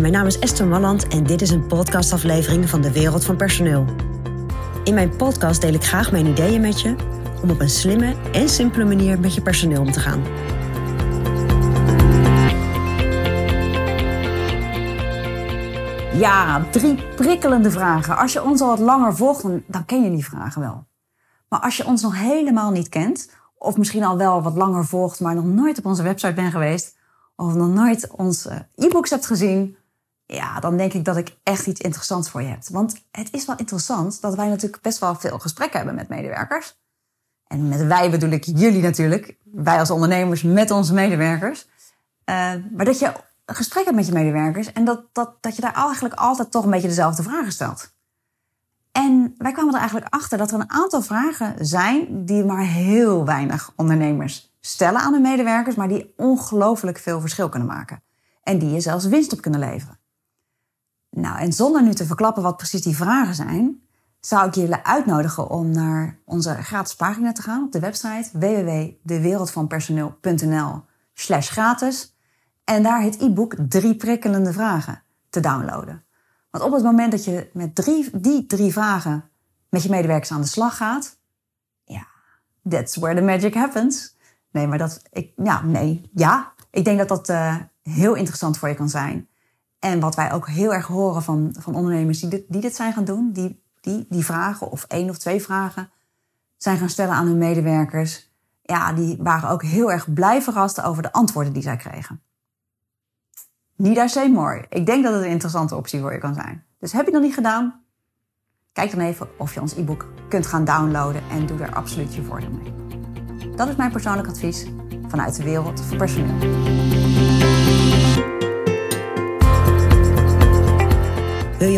Mijn naam is Esther Malland en dit is een podcastaflevering van de Wereld van Personeel. In mijn podcast deel ik graag mijn ideeën met je om op een slimme en simpele manier met je personeel om te gaan. Ja, drie prikkelende vragen. Als je ons al wat langer volgt, dan ken je die vragen wel. Maar als je ons nog helemaal niet kent, of misschien al wel wat langer volgt, maar nog nooit op onze website bent geweest, of nog nooit onze e-books hebt gezien, ja, dan denk ik dat ik echt iets interessants voor je heb. Want het is wel interessant dat wij natuurlijk best wel veel gesprekken hebben met medewerkers. En met wij bedoel ik jullie natuurlijk, wij als ondernemers met onze medewerkers. Uh, maar dat je een gesprek hebt met je medewerkers en dat, dat, dat je daar eigenlijk altijd toch een beetje dezelfde vragen stelt. En wij kwamen er eigenlijk achter dat er een aantal vragen zijn die maar heel weinig ondernemers stellen aan hun medewerkers, maar die ongelooflijk veel verschil kunnen maken. En die je zelfs winst op kunnen leveren. Nou, en zonder nu te verklappen wat precies die vragen zijn, zou ik jullie uitnodigen om naar onze gratis pagina te gaan op de website www.dewereldvanpersoneel.nl slash gratis en daar het e-book Drie prikkelende vragen te downloaden. Want op het moment dat je met drie, die drie vragen met je medewerkers aan de slag gaat, ja, that's where the magic happens. Nee, maar dat, ik, ja, nee, ja. Ik denk dat dat uh, heel interessant voor je kan zijn. En wat wij ook heel erg horen van, van ondernemers die dit, die dit zijn gaan doen, die, die die vragen of één of twee vragen zijn gaan stellen aan hun medewerkers, ja, die waren ook heel erg blij verrast over de antwoorden die zij kregen. Niet I say more. Ik denk dat het een interessante optie voor je kan zijn. Dus heb je nog niet gedaan? Kijk dan even of je ons e-book kunt gaan downloaden en doe er absoluut je voordeel mee. Dat is mijn persoonlijk advies vanuit de wereld van personeel.